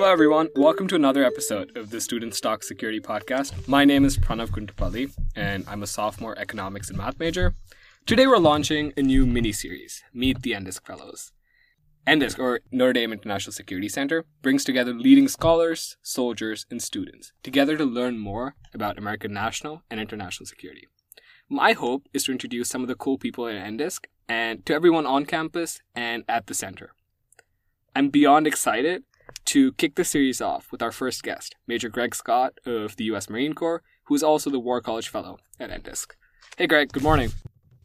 Hello, everyone. Welcome to another episode of the Student Stock Security Podcast. My name is Pranav Kuntapalli, and I'm a sophomore economics and math major. Today, we're launching a new mini series Meet the NDISC Fellows. NDISC, or Notre Dame International Security Center, brings together leading scholars, soldiers, and students together to learn more about American national and international security. My hope is to introduce some of the cool people at NDISC and to everyone on campus and at the center. I'm beyond excited to kick the series off with our first guest, Major Greg Scott of the U.S. Marine Corps, who is also the War College Fellow at NDISC. Hey, Greg, good morning.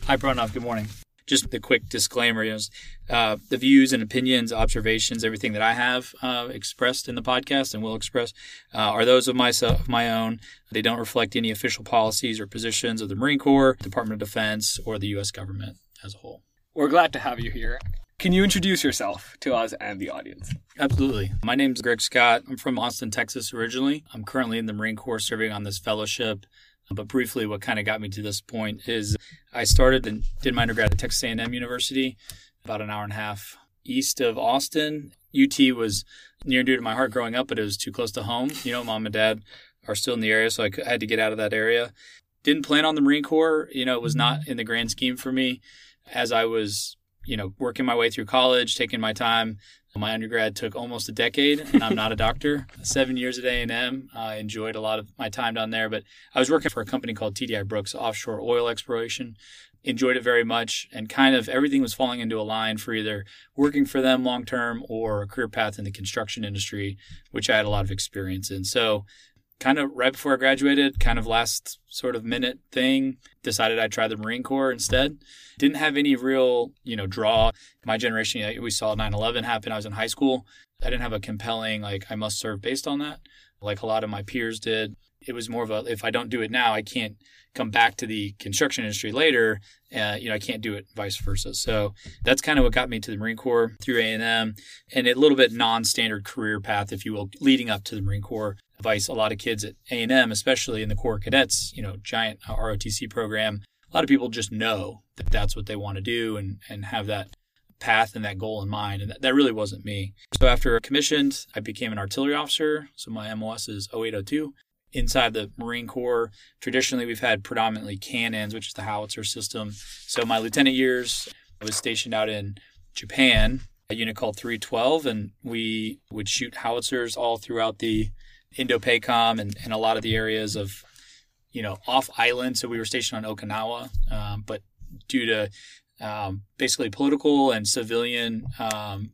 Hi, Pranav. Good morning. Just the quick disclaimer: you know, uh, the views and opinions, observations, everything that I have uh, expressed in the podcast and will express uh, are those of myself, my own. They don't reflect any official policies or positions of the Marine Corps, Department of Defense, or the U.S. government as a whole. We're glad to have you here. Can you introduce yourself to us and the audience? Absolutely. My name is Greg Scott. I'm from Austin, Texas originally. I'm currently in the Marine Corps serving on this fellowship. But briefly, what kind of got me to this point is I started and did my undergrad at Texas A&M University, about an hour and a half east of Austin. UT was near and dear to my heart growing up, but it was too close to home. You know, mom and dad are still in the area, so I had to get out of that area. Didn't plan on the Marine Corps. You know, it was not in the grand scheme for me. As I was, you know, working my way through college, taking my time, my undergrad took almost a decade, and I'm not a doctor. Seven years at A&M. I enjoyed a lot of my time down there, but I was working for a company called TDI Brooks Offshore Oil Exploration. Enjoyed it very much, and kind of everything was falling into a line for either working for them long term or a career path in the construction industry, which I had a lot of experience in. So kind of right before I graduated, kind of last sort of minute thing, decided I'd try the Marine Corps instead. Didn't have any real, you know, draw. My generation, we saw 9 11 happen. I was in high school. I didn't have a compelling, like, I must serve based on that, like a lot of my peers did. It was more of a, if I don't do it now, I can't come back to the construction industry later. Uh, you know, I can't do it vice versa. So that's kind of what got me to the Marine Corps through A&M and a little bit non-standard career path, if you will, leading up to the Marine Corps Vice, a lot of kids at A&M, especially in the Corps Cadets, you know, giant ROTC program. A lot of people just know that that's what they want to do and, and have that path and that goal in mind. And that, that really wasn't me. So after commissioned, I became an artillery officer. So my MOS is 0802. Inside the Marine Corps, traditionally we've had predominantly cannons, which is the howitzer system. So my lieutenant years, I was stationed out in Japan, a unit called 312, and we would shoot howitzers all throughout the Indo-PACOM and, and a lot of the areas of, you know, off island. So we were stationed on Okinawa, um, but due to um, basically political and civilian um,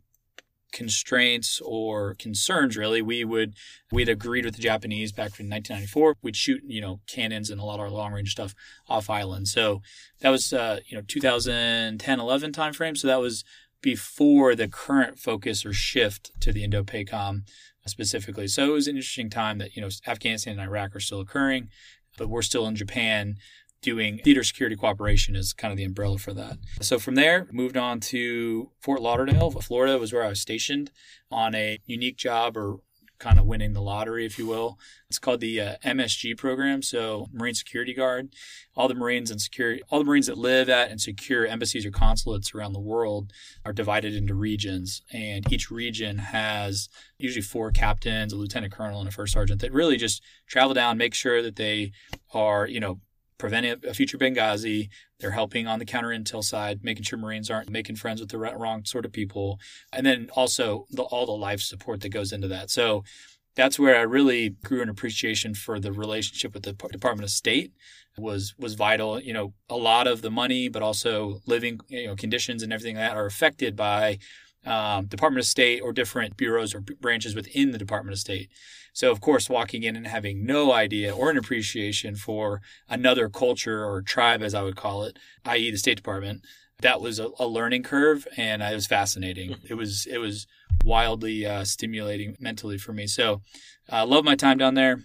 constraints or concerns, really, we would we'd agreed with the Japanese back in 1994. We'd shoot, you know, cannons and a lot of our long range stuff off island. So that was, uh, you know, 2010, 11 timeframe. So that was before the current focus or shift to the Indo-PACOM specifically. So it was an interesting time that, you know, Afghanistan and Iraq are still occurring, but we're still in Japan doing theater security cooperation is kind of the umbrella for that. So from there, moved on to Fort Lauderdale, Florida was where I was stationed on a unique job or kind of winning the lottery, if you will. It's called the uh, MSG program, so Marine Security Guard. All the Marines and security, all the Marines that live at and secure embassies or consulates around the world are divided into regions, and each region has usually four captains, a lieutenant colonel, and a first sergeant that really just travel down, make sure that they are, you know, preventing a future Benghazi. They're helping on the counter intel side, making sure Marines aren't making friends with the wrong sort of people. And then also the, all the life support that goes into that. So that's where I really grew an appreciation for the relationship with the Department of State was was vital. You know, a lot of the money, but also living you know conditions and everything like that are affected by um, Department of State or different bureaus or branches within the Department of State. So, of course, walking in and having no idea or an appreciation for another culture or tribe, as I would call it, i.e., the State Department, that was a, a learning curve, and it was fascinating. It was it was wildly uh, stimulating mentally for me. So, I uh, love my time down there.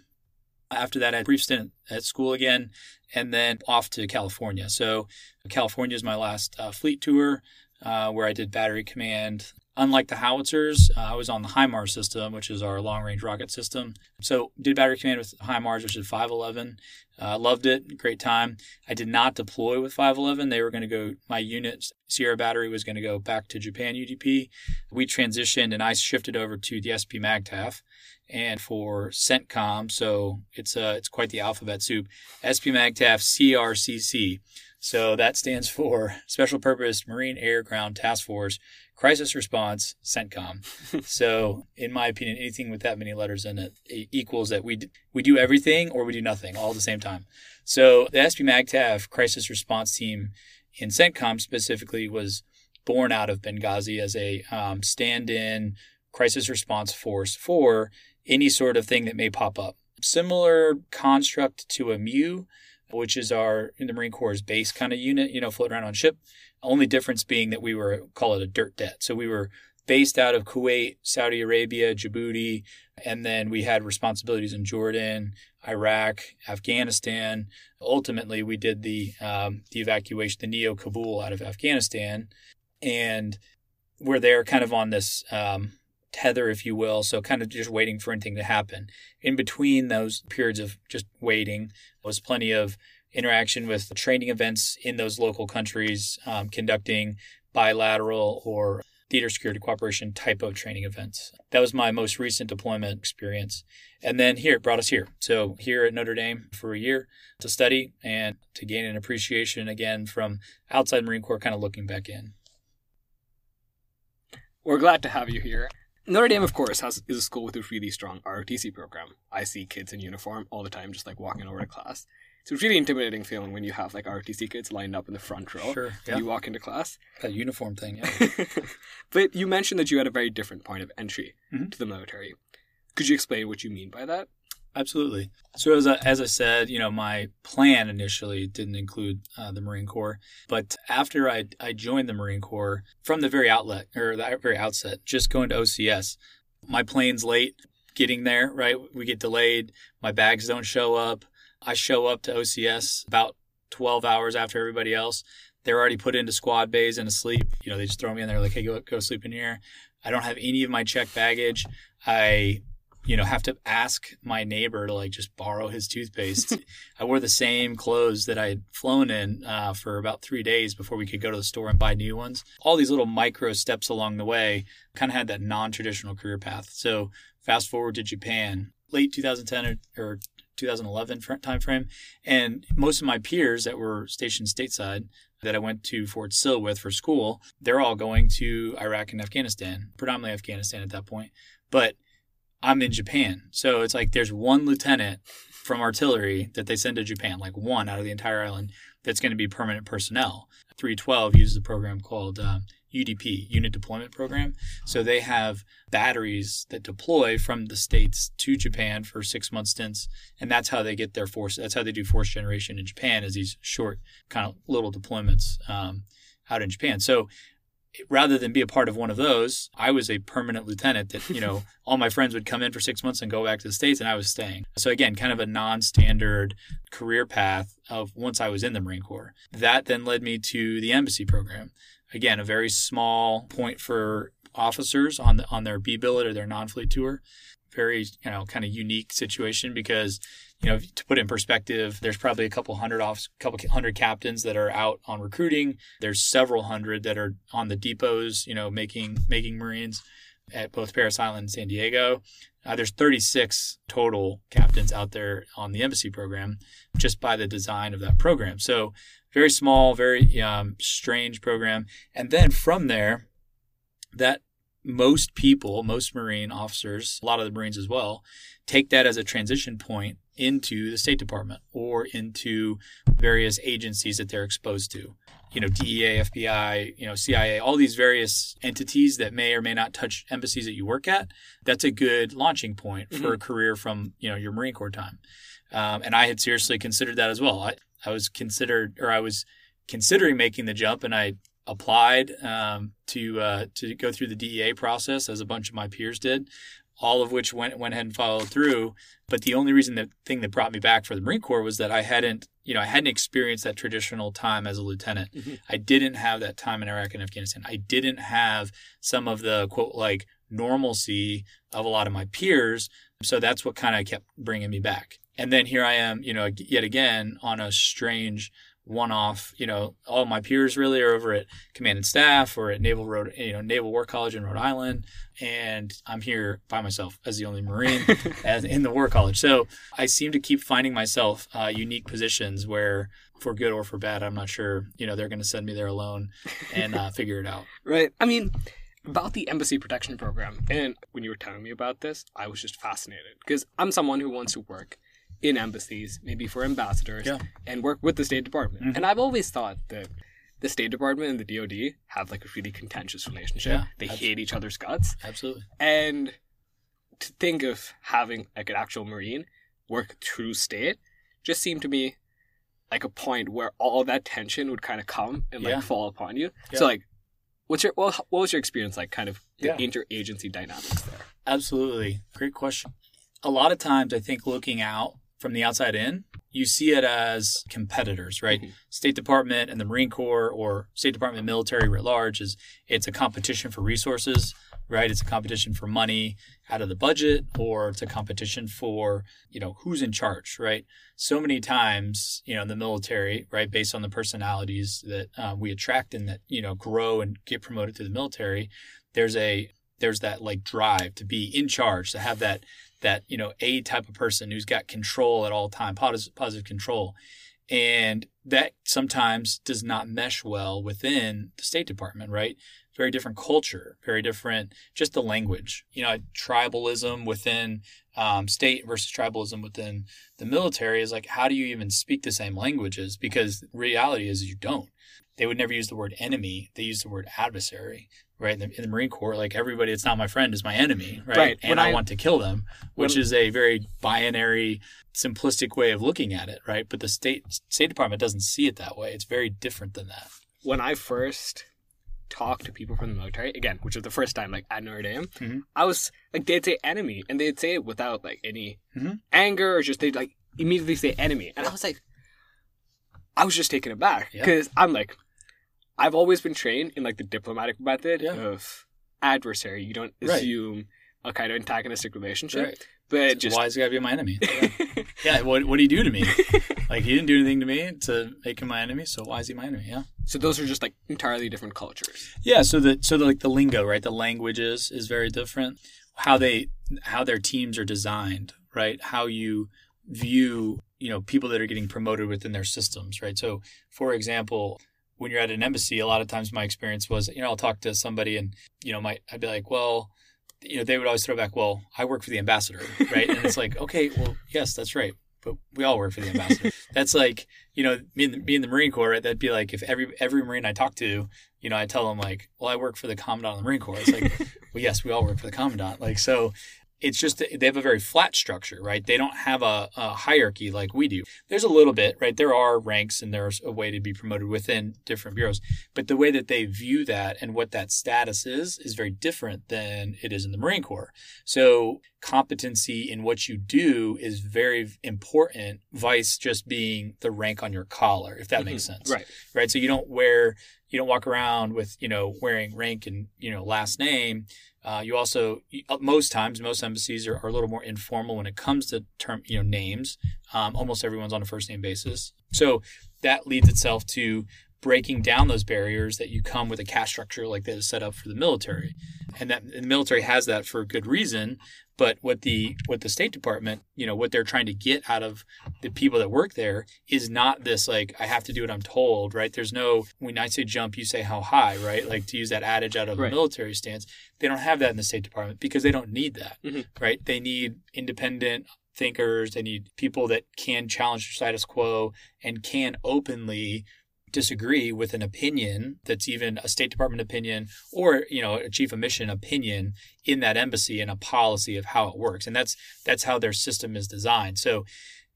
After that, I had a brief stint at school again, and then off to California. So, California is my last uh, fleet tour, uh, where I did battery command Unlike the howitzers, uh, I was on the HIMARS system, which is our long range rocket system. So did battery command with HIMARS, which is 511. Uh, loved it, great time. I did not deploy with 511. They were going to go, my unit, Sierra Battery, was going to go back to Japan UDP. We transitioned and I shifted over to the SP MAGTF. And for CENTCOM, so it's uh, it's quite the alphabet soup, SP MAGTF CRCC. So that stands for Special Purpose Marine Air Ground Task Force Crisis Response CENTCOM. so, in my opinion, anything with that many letters in it, it equals that we d- we do everything or we do nothing all at the same time. So, the SP MAGTF Crisis Response Team in CENTCOM specifically was born out of Benghazi as a um, stand-in crisis response force for any sort of thing that may pop up. Similar construct to a MEU, which is our in the Marine Corps' base kind of unit, you know, floating around on ship. Only difference being that we were call it a dirt debt. So we were based out of Kuwait, Saudi Arabia, Djibouti, and then we had responsibilities in Jordan, Iraq, Afghanistan. Ultimately, we did the um, the evacuation, the Neo Kabul out of Afghanistan, and we're there kind of on this um, tether, if you will. So kind of just waiting for anything to happen. In between those periods of just waiting was plenty of interaction with training events in those local countries, um, conducting bilateral or theater security cooperation type of training events. That was my most recent deployment experience. And then here, it brought us here. So here at Notre Dame for a year to study and to gain an appreciation again from outside Marine Corps, kind of looking back in. We're glad to have you here. Notre Dame, of course, has is a school with a really strong ROTC program. I see kids in uniform all the time, just like walking over to class. It's a really intimidating feeling when you have like ROTC kids lined up in the front row. Sure, and yeah. You walk into class. That uniform thing, yeah. but you mentioned that you had a very different point of entry Mhm. to the military. Could you explain what you mean by that? Absolutely. So as I, as I said, you know, my plan initially didn't include uh, the Marine Corps, but after I I joined the Marine Corps from the very outlet or the very outset, just going to OCS, my plane's late getting there. Right, we get delayed. My bags don't show up. I show up to OCS about 12 hours after everybody else. They're already put into squad bays and asleep. You know, they just throw me in there like, hey, go go sleep in here. I don't have any of my checked baggage. I you know, have to ask my neighbor to like just borrow his toothpaste. I wore the same clothes that I had flown in uh, for about three days before we could go to the store and buy new ones. All these little micro steps along the way kind of had that non traditional career path. So fast forward to Japan, late 2010 or, or 2011 fr- timeframe, and most of my peers that were stationed stateside that I went to Fort Sill with for school, they're all going to Iraq and Afghanistan, predominantly Afghanistan at that point. But I'm in Japan. So it's like there's one lieutenant from artillery that they send to Japan, like one out of the entire island, that's going to be permanent personnel. 312 uses a program called uh, UDP, Unit Deployment Program. So they have batteries that deploy from the States to Japan for six month stints. And that's how they get their force. That's how they do force generation in Japan is these short kind of little deployments um, out in Japan. So rather than be a part of one of those, I was a permanent lieutenant that, you know, all my friends would come in for six months and go back to the States and I was staying. So again, kind of a non-standard career path of once I was in the Marine Corps. That then led me to the embassy program. Again, a very small point for officers on the on their B billet or their non-fleet tour. Very, you know, kind of unique situation because you know, to put it in perspective, there's probably a couple hundred off, couple hundred captains that are out on recruiting. There's several hundred that are on the depots, you know, making making Marines at both Parris Island and San Diego. Uh, there's 36 total captains out there on the embassy program, just by the design of that program. So very small, very um, strange program. And then from there, that most people, most Marine officers, a lot of the Marines as well, take that as a transition point into the State Department or into various agencies that they're exposed to. You know, DEA, FBI, you know, CIA, all these various entities that may or may not touch embassies that you work at. That's a good launching point for a career from, you know, your Marine Corps time. Um, and I had seriously considered that as well. I, I was considered, or I was considering making the jump, and I applied um, to uh, to go through the DEA process as a bunch of my peers did. all of which went went ahead and followed through. But the only reason the thing that brought me back for the Marine Corps was that I hadn't, you know, I hadn't experienced that traditional time as a lieutenant. Mm-hmm. I didn't have that time in Iraq and Afghanistan. I didn't have some of the quote like normalcy of a lot of my peers. So that's what kind of kept bringing me back. And then here I am, you know, yet again on a strange one-off. You know, all my peers really are over at Command and Staff or at Naval Road, you know, Naval War College in Rhode Island, and I'm here by myself as the only Marine as in the War College. So I seem to keep finding myself uh, unique positions where, for good or for bad, I'm not sure. You know, they're going to send me there alone and uh, figure it out. Right. I mean, about the embassy protection program, and when you were telling me about this, I was just fascinated because I'm someone who wants to work in embassies, maybe for ambassadors, Yeah. and work with the State Department. Mhm. And I've always thought that the State Department and the DoD have like a really contentious relationship. Yeah, they abs- hate each other's guts, Absolutely. and to think of having like an actual Marine work through state just seemed to me like a point where all that tension would kind of come and like Yeah. fall upon you. Yeah. So like, what's your well, what was your experience like? Kind of the interagency dynamics there. Absolutely. Great question. A lot of times, I think looking out from the outside in, you see it as competitors, right? Mhm. State Department and the Marine Corps or State Department military writ large is it's a competition for resources, right? It's a competition for money out of the budget or it's a competition for, you know, who's in charge, right? So many times, you know, in the military, right, based on the personalities that uh, we attract and that, you know, grow and get promoted through the military, there's a there's that like drive to be in charge, to have that that you know a type of person who's got control at all time, positive, positive control, and that sometimes does not mesh well within the State Department, right? Very different culture, very different, just the language. You know, tribalism within um, state versus tribalism within the military is like, how do you even speak the same languages? Because reality is you don't. They would never use the word enemy; they use the word adversary right? In the, in the Marine Corps, like everybody, it's not my friend, is my enemy, right? Right. And I, I- want to kill them, which When- is a very binary, simplistic way of looking at it, right? But the state State Department doesn't see it that way. It's very different than that. When I first talked to people from the military, again, which was the first time like at Notre Dame, Mhm. I was like they'd say enemy, and they'd say it without like any Mhm. anger or just they'd like immediately say enemy, and I was like, I was just taken aback Yeah. because I'm like, I've always been trained in like the diplomatic method Yeah. of adversary. You don't Right. assume a kind of antagonistic relationship, Right. but just Why is he gotta be my enemy? yeah. What What did he do to me? Like he didn't do anything to me to make him my enemy. So why is he my enemy? Yeah. so those are just like entirely different cultures. Yeah, so the so the, like the lingo, right? The languages is very different. How they how their teams are designed, right? How you view, you know, people that are getting promoted within their systems, right? So, for example, when you're at an embassy, a lot of times my experience was, you know, I'll talk to somebody and, you know, my I'd be like, well, you know, they would always throw back, well, I work for the ambassador, right? and it's like, okay, well, yes, that's right. But we all work for the ambassador. that's like, you know, me in the, me in the Marine Corps, right? That'd be like if every every Marine I talk to, you know, I tell them like, well, I work for the commandant of the Marine Corps. It's like, well, yes, we all work for the commandant. Like, so it's just they have a very flat structure, right? They don't have a, a hierarchy like we do. There's a little bit, right? There are ranks and there's a way to be promoted within different bureaus, but the way that they view that and what that status is is very different than it is in the Marine Corps. So competency in what you do is very important, vice just being the rank on your collar, if that makes Mhm. sense Right. right? So you don't wear, you don't walk around with, you know, wearing rank and, you know, last name. Uh, you also, uh, most times, most embassies are, are a little more informal when it comes to term, you know, names. Um, almost everyone's on a first name basis. So that leads itself to breaking down those barriers that you come with a caste structure like that is set up for the military. And that and the military has that for a good reason. But what the what the State Department, you know, what they're trying to get out of the people that work there is not this like I have to do what I'm told, right? There's no when I say jump, you say how high, right? Like to use that adage out of Right. a military stance. They don't have that in the State Department because they don't need that, Mhm. right? They need independent thinkers. They need people that can challenge the status quo and can openly disagree with an opinion that's even a State Department opinion or you know a chief of mission opinion in that embassy and a policy of how it works and that's that's how their system is designed so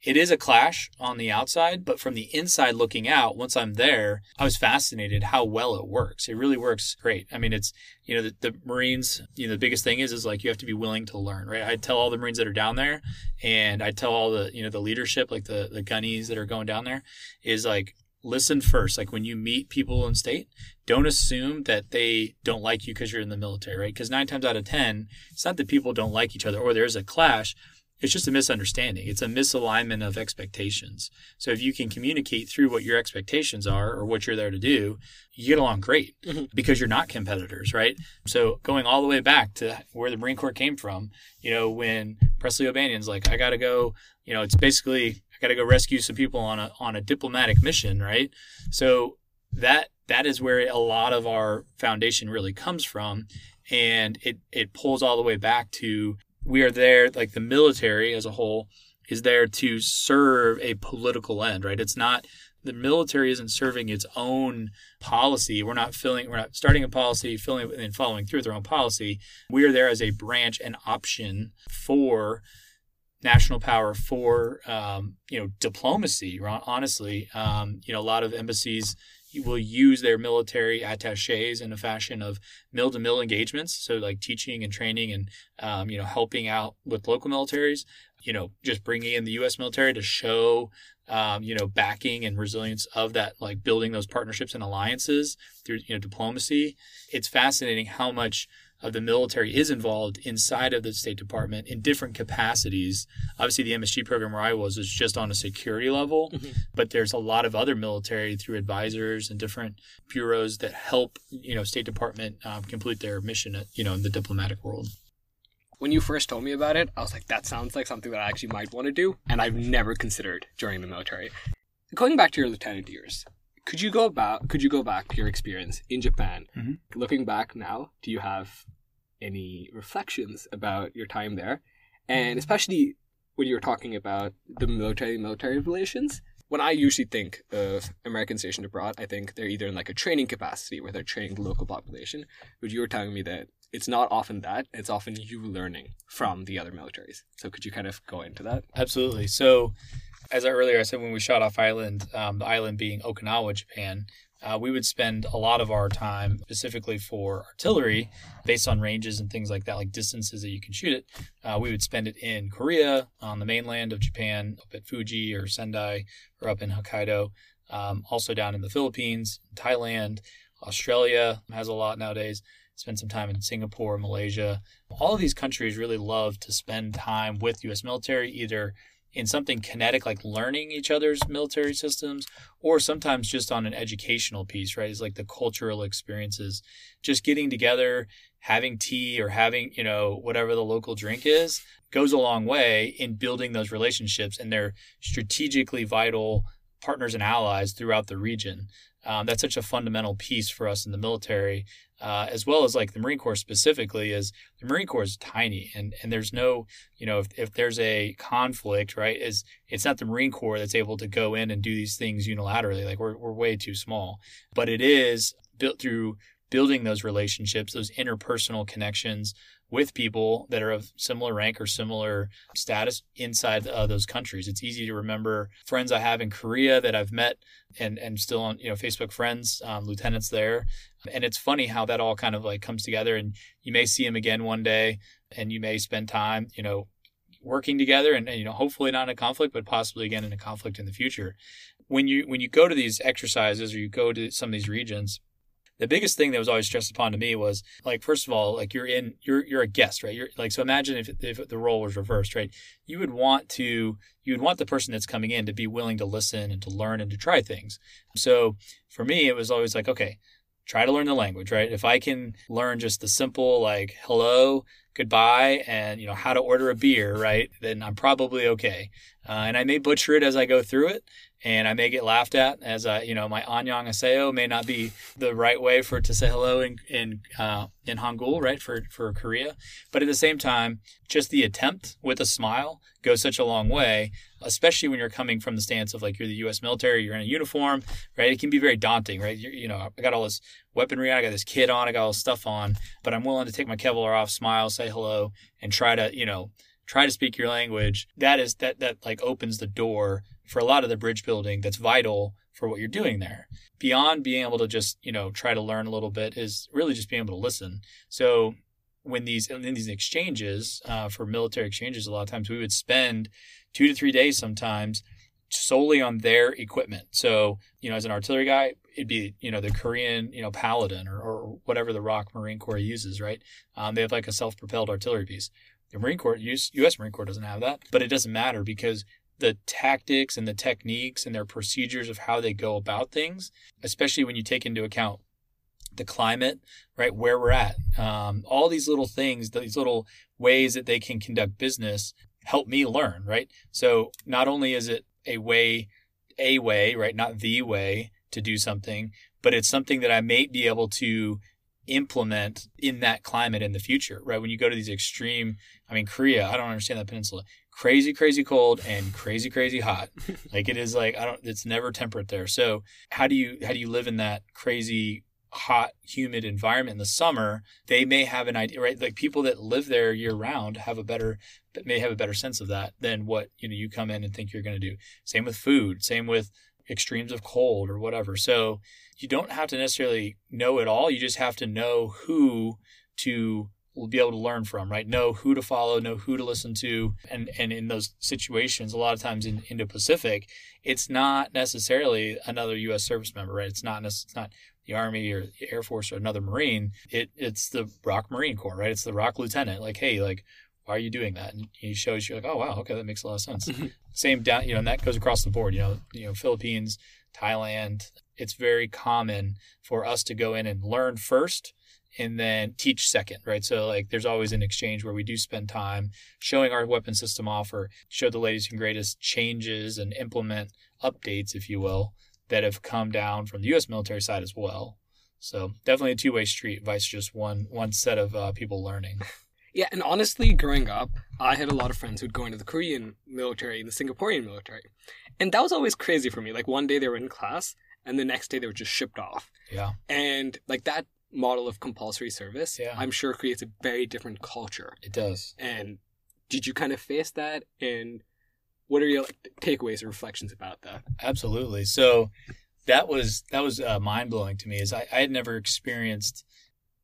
it is a clash on the outside, but from the inside looking out, once I'm there, I was fascinated how well it works. It really works great. I mean, it's, you know, the, the Marines, you know, the biggest thing is, is like you have to be willing to learn, right? I tell all the Marines that are down there and I tell all the, you know, the leadership, like the, the gunnies that are going down there is like, listen first. Like when you meet people in state, don't assume that they don't like you because you're in the military, right? Because nine times out of 10, it's not that people don't like each other or there's a clash it's just a misunderstanding. It's a misalignment of expectations. So if you can communicate through what your expectations are or what you're there to do, you get along great mm-hmm. because you're not competitors, right? So going all the way back to where the Marine Corps came from, you know, when Presley O'Bannon's like, I got to go, you know, it's basically got to go rescue some people on a on a diplomatic mission, right? So that that is where a lot of our foundation really comes from and it it pulls all the way back to we are there, like the military as a whole is there to serve a political end, right? It's not the military isn't serving its own policy. We're not filling, we're not starting a policy, filling and following through with their own policy. We are there as a branch and option for national power, for um, you know diplomacy. Honestly, um, you know a lot of embassies will use their military attaches in a fashion of mill to mill engagements. So like teaching and training and, um, you know, helping out with local militaries, you know, just bringing in the U.S. military to show, um, you know, backing and resilience of that, like building those partnerships and alliances through, you know, diplomacy. It's fascinating how much of the military is involved inside of the State Department in different capacities. Obviously, the MSG program where I was is just on a security level, mm-hmm. but there's a lot of other military through advisors and different bureaus that help you know State Department um, complete their mission, at, you know, in the diplomatic world. When you first told me about it, I was like, that sounds like something that I actually might want to do, and I've never considered joining the military. Going back to your lieutenant years, could you go about could you go back to your experience in Japan? Mm-hmm. Looking back now, do you have any reflections about your time there? And especially when you were talking about the military military relations, when I usually think of Americans stationed abroad, I think they're either in like a training capacity where they're training the local population, but you were telling me that it's not often that, it's often you learning from the other militaries. So could you kind of go into that? Absolutely. So as I earlier I said when we shot off island, um, the island being Okinawa, Japan, uh, we would spend a lot of our time specifically for artillery based on ranges and things like that, like distances that you can shoot it. Uh, we would spend it in Korea, on the mainland of Japan, up at Fuji or Sendai, or up in Hokkaido, um, also down in the Philippines, Thailand, Australia has a lot nowadays. Spend some time in Singapore, Malaysia. All of these countries really love to spend time with U.S. military, either in something kinetic like learning each other's military systems or sometimes just on an educational piece right? It's like the cultural experiences just getting together having tea or having you know whatever the local drink is goes a long way in building those relationships and they're strategically vital partners and allies throughout the region um, that's such a fundamental piece for us in the military uh, as well as like the Marine Corps specifically, is the Marine Corps is tiny and, and there's no, you know, if, if there's a conflict, right, is it's not the Marine Corps that's able to go in and do these things unilaterally. Like we're, we're way too small, but it is built through building those relationships, those interpersonal connections with people that are of similar rank or similar status inside uh, those countries. It's easy to remember friends I have in Korea that I've met and and still on you know Facebook friends, um, lieutenants there, and it's funny how that all kind of like comes together. And you may see them again one day, and you may spend time you know working together and, and you know hopefully not in a conflict but possibly again in a conflict in the future when you when you go to these exercises or you go to some of these regions the biggest thing that was always stressed upon to me was like first of all like you're in you're you're a guest right? You're like so imagine if if the role was reversed right? You would want to you would want the person that's coming in to be willing to listen and to learn and to try things. So for me it was always like okay try to learn the language right? If i can learn just the simple like hello goodbye and you know how to order a beer right then i'm probably okay. Uh, and i may butcher it as i go through it and I may get laughed at as I, you know, my annyeonghaseyo may not be the right way for to say hello in in uh, in Hangul, right, for for Korea. But at the same time, just the attempt with a smile goes such a long way, especially when you're coming from the stance of like you're the U.S. military, you're in a uniform, right? It can be very daunting, right? You're, you know, I got all this weaponry, I got this kit on, I got all this stuff on, but I'm willing to take my Kevlar off, smile, say hello, and try to, you know try to speak your language. That is that that like opens the door for a lot of the bridge building that's vital for what you're doing there. Beyond being able to just, you know, try to learn a little bit is really just being able to listen. So when these in these exchanges uh, for military exchanges, a lot of times we would spend two to three days sometimes solely on their equipment. So, you know, as an artillery guy, it'd be, you know, the Korean, you know, Paladin or, or whatever the ROK Marine Corps uses, right? Um, they have like a self propelled artillery piece. The Marine Corps, US, US Marine Corps doesn't have that, but it doesn't matter because the tactics and the techniques and their procedures of how they go about things, especially when you take into account the climate, right, where we're at, um, all these little things, these little ways that they can conduct business help me learn, right? So not only is it a way, a way, right, not the way to do something, but it's something that I may be able to implement in that climate in the future, right? When you go to these extreme, I mean, Korea, I don't understand that peninsula. Crazy, crazy cold and crazy, crazy hot. like it is like, I don't, it's never temperate there. So how do you, how do you live in that crazy, hot, humid environment in the summer? They may have an idea, right? Like people that live there year round have a better, may have a better sense of that than what, you know, you come in and think you're going to do. Same with food, same with, extremes of cold or whatever. So you don't have to necessarily know it all. You just have to know who to be able to learn from, right? Know who to follow, know who to listen to. And and in those situations, a lot of times in Indo-Pacific, it's not necessarily another US service member, right? It's not it's not the Army or the Air Force or another Marine. It it's the ROK Marine Corps, right? It's the ROK Lieutenant. Like, hey, like why are you doing that? And he shows you like, oh wow, okay, that makes a lot of sense. Mm-hmm. Same down, you know, and that goes across the board. You know, you know, Philippines, Thailand. It's very common for us to go in and learn first and then teach second, right? So like there's always an exchange where we do spend time showing our weapon system off or show the latest and greatest changes and implement updates, if you will, that have come down from the US military side as well. So definitely a two-way street, vice just one one set of uh, people learning. Yeah, and honestly, growing up, I had a lot of friends who'd go into the Korean military and the Singaporean military. And that was always crazy for me. Like one day they were in class and the next day they were just shipped off. Yeah. And like that model of compulsory service, yeah. I'm sure creates a very different culture. It does. And did you kind of face that? And what are your takeaways or reflections about that? Absolutely. So that was that was uh, mind blowing to me. Is I, I had never experienced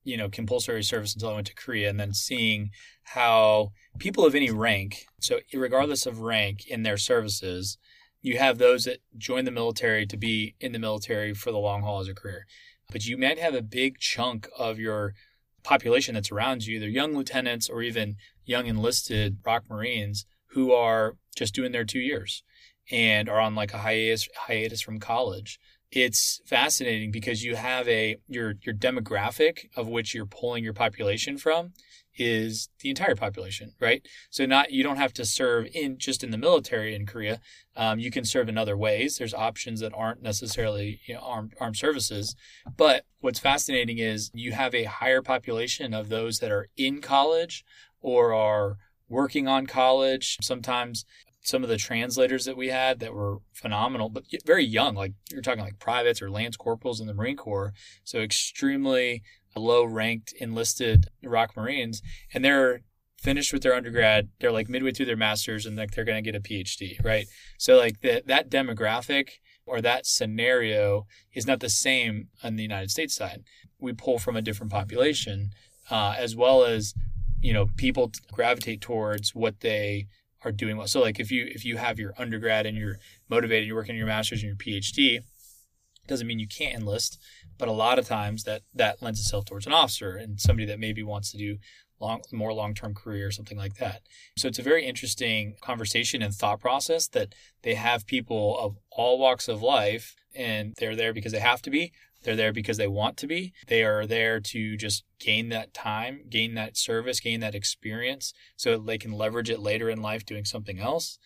you know compulsory service until I went to Korea, and then seeing how people of any rank, so regardless of rank in their services, you have those that join the military to be in the military for the long haul as a career, but you might have a big chunk of your population that's around you, either young lieutenants or even young enlisted ROK Marines who are just doing their two years and are on like a hiatus hiatus from college it's fascinating because you have a your your demographic of which you're pulling your population from is the entire population, right? So not you don't have to serve in just in the military in Korea. Um, you can serve in other ways. There's options that aren't necessarily you know, armed armed services. But what's fascinating is you have a higher population of those that are in college or are working on college. Sometimes some of the translators that we had that were phenomenal, but very young. Like you're talking like privates or lance corporals in the Marine Corps. So extremely low ranked enlisted ROK Marines. And they're finished with their undergrad. They're like midway through their master's and like they're going to get a PhD, right? So like that that demographic or that scenario is not the same on the United States side. We pull from a different population, uh, as well as you know people gravitate towards what they are doing well. So like if you if you have your undergrad and you're motivated, you're working your master's and your PhD, doesn't mean you can't enlist, but a lot of times that that lends itself towards an officer and somebody that maybe wants to do long more long-term career or something like that. So it's a very interesting conversation and thought process that they have people of all walks of life and they're there because they have to be they're there because they want to be. They are there to just gain that time, gain that service, gain that experience so they can leverage it later in life doing something else.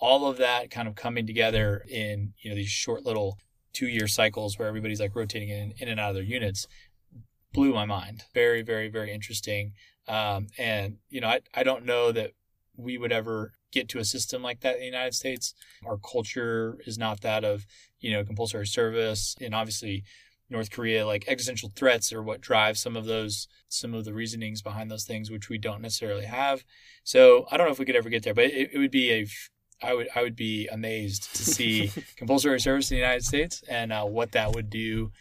All of that kind of coming together in, you know, these short little two year cycles where everybody's like rotating in, in and out of their units blew my mind. Very, very, very interesting. Um, and, you know, I, I don't know that we would ever get to a system like that in the United States. Our culture is not that of, you know, compulsory service. And obviously, North Korea, like existential threats are what drive some of those, some of the reasonings behind those things, which we don't necessarily have. So I don't know if we could ever get there, but it, it would be a, I would, I would be amazed to see compulsory service in the United States and uh, what that would do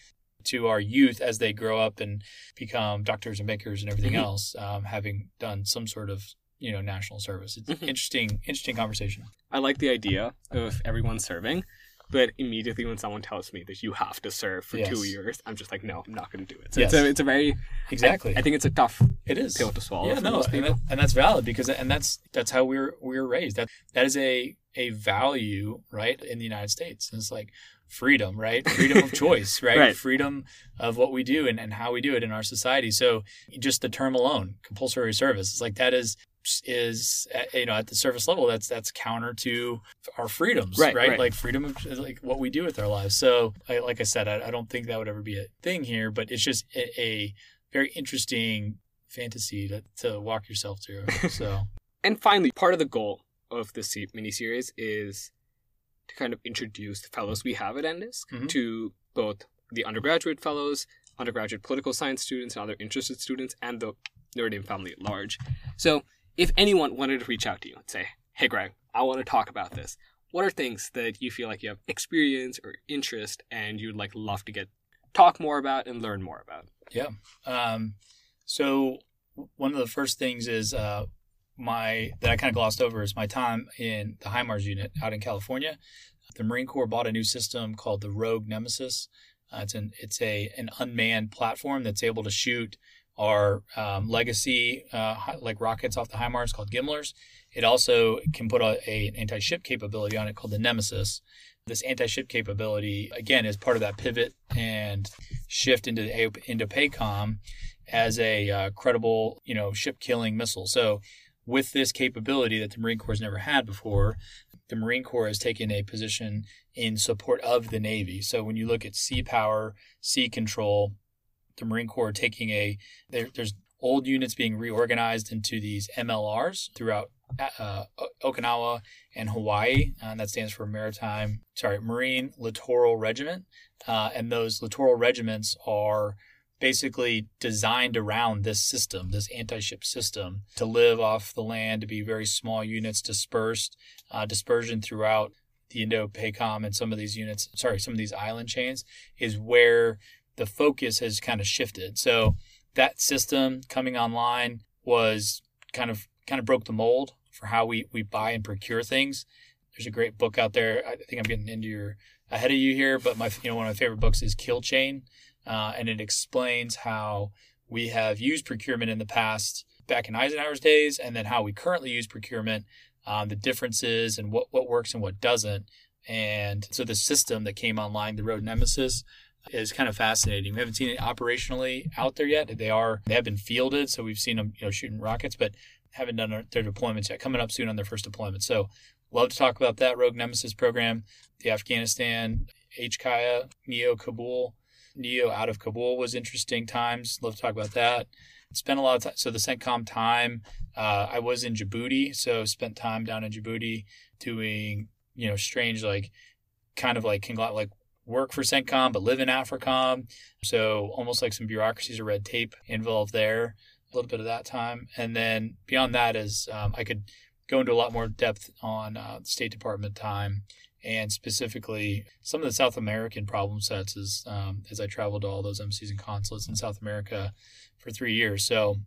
to our youth as they grow up and become doctors and bakers and everything Mhm. else, um, having done some sort of you know national service. It's Mhm. interesting, interesting conversation. I like the idea of everyone serving, but immediately when someone tells me that you have to serve for two years, I'm just like, no, I'm not going to do it. So Yes. it's a it's a very Exactly, I, think it's a tough it is. pill to swallow yeah, no, and, that, and that's valid because and that's that's how we're we're raised. That that is a a value right in the United States. And it's like freedom, right? Freedom of choice, right? Right. Freedom of what we do and, and how we do it in our society. So just the term alone, compulsory service, it's like that is is you know at the surface level that's that's counter to our freedoms Right, right, right. like freedom of like what we do with our lives so I, like i said I, I don't think that would ever be a thing here but it's just a, a very interesting fantasy to, to walk yourself through so And finally, part of the goal of this se- miniseries is to kind of introduce the fellows we have at NDISC Mhm. to both the undergraduate fellows, undergraduate political science students, and other interested students, and the Dame family at large. So, if anyone wanted to reach out to you and say, "Hey, Greg, I want to talk about this," what are things that you feel like you have experience or interest, and you'd like love to get talk more about and learn more about? Yeah. Um, so one of the first things is uh, my that I kind of glossed over is my time in the HIMARS unit out in California. The Marine Corps bought a new system called the Rogue Nemesis. Uh, it's an it's a an unmanned platform that's able to shoot our um, legacy uh, like rockets off the HIMARS called GMLRS. It also can put a, a an anti-ship capability on it called the Nemesis. This anti-ship capability again is part of that pivot and shift into the, into PACOM as a uh, credible, you know, ship killing missile. So, with this capability that the Marine Corps has never had before, the Marine Corps has taken a position in support of the Navy. So, when you look at sea power, sea control, the Marine Corps taking a there, there's old units being reorganized into these MLRs throughout uh, Okinawa and Hawaii, and that stands for Maritime, sorry, Marine Littoral Regiment. Uh, and those littoral regiments are basically designed around this system, this anti-ship system, to live off the land, to be very small units dispersed, uh, dispersion throughout the Indo-PACOM and some of these units, sorry, some of these island chains is where the focus has kind of shifted. So that system coming online was kind of kind of broke the mold for how we, we buy and procure things. There's a great book out there. I think I'm getting into your ahead of you here, but my you know one of my favorite books is Kill Chain, uh, and it explains how we have used procurement in the past back in Eisenhower's days, and then how we currently use procurement, um, the differences and what what works and what doesn't. And so the system that came online, the Road Nemesis, is kind of fascinating. We haven't seen it operationally out there yet. They are they have been fielded, so we've seen them you know shooting rockets, but haven't done their- deployments yet. Coming up soon on their first deployment. So love to talk about that Rogue Nemesis program, the Afghanistan HKIA Neo Kabul. Neo out of Kabul was interesting times. Love to talk about that. Spent a lot of time. So the CENTCOM time, uh, I was in Djibouti, so spent time down in Djibouti doing you know strange like kind of like congl- like work for CENTCOM but live in AFRICOM. So almost like some bureaucracies or red tape involved there. A little bit of that time, and then beyond that is um, I could go into a lot more depth on uh, State Department time and specifically some of the South American problem sets as um, as I traveled to all those embassies and consulates in South America for three years. So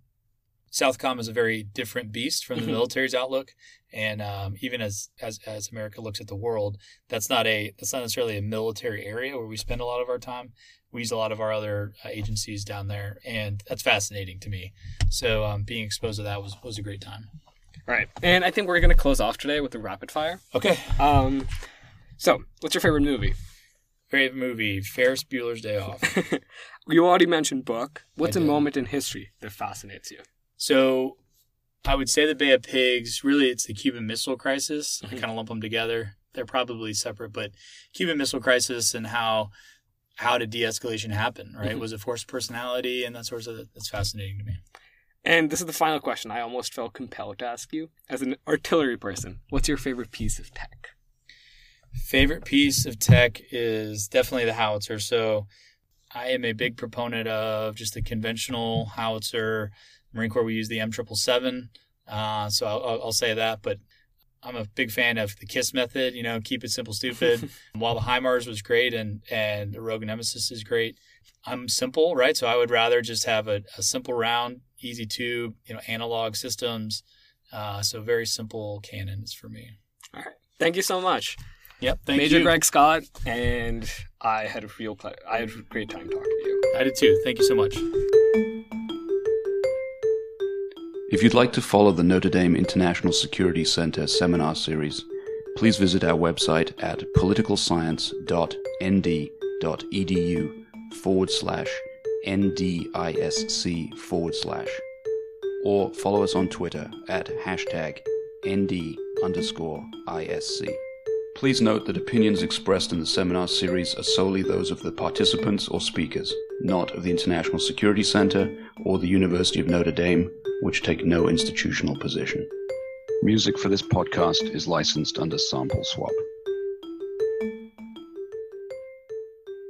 Southcom is a very different beast from the Mhm. military's outlook, and um, even as, as as America looks at the world, that's not a that's not necessarily a military area where we spend a lot of our time. We use a lot of our other uh, agencies down there, and that's fascinating to me. So um, being exposed to that was was a great time. All right, and I think we're going to close off today with the rapid fire. Okay, Um, so what's your favorite movie? favorite movie: Ferris Bueller's Day Off. you already mentioned book. What's I a did. moment in history that fascinates you? So I would say the Bay of Pigs, really, it's the Cuban Missile Crisis. I Mhm. kind of lump them together. They're probably separate, but Cuban Missile Crisis and how how did de-escalation happen, right? Mhm. Was it forced personality and that sort of that's fascinating to me. And this is the final question. I almost felt compelled to ask you, as an artillery person, what's your favorite piece of tech? Favorite piece of tech is definitely the howitzer. So I am a big proponent of just the conventional howitzer. Marine Corps, we use the M triple seven, uh, so I'll, I'll say that. But I'm a big fan of the KISS method. You know, keep it simple, stupid. While the HIMARS was great and and the Rogue Nemesis is great, I'm simple, right? So I would rather just have a, a simple round, easy tube, you know, analog systems. Uh, so very simple cannons for me. All right. Thank you so much. Yep. Thank Major you. Greg Scott, and I had a real ple- I had a great time talking to you. I did too. Thank you so much. If you'd like to follow the Notre Dame International Security Center seminar series, please visit our website at politicalscience.nd.edu forward slash NDISC forward slash, or follow us on Twitter at hashtag ND underscore ISC. Please note that opinions expressed in the seminar series are solely those of the participants or speakers, not of the International Security Center or the University of Notre Dame, which take no institutional position. Music for this podcast is licensed under Sample Swap.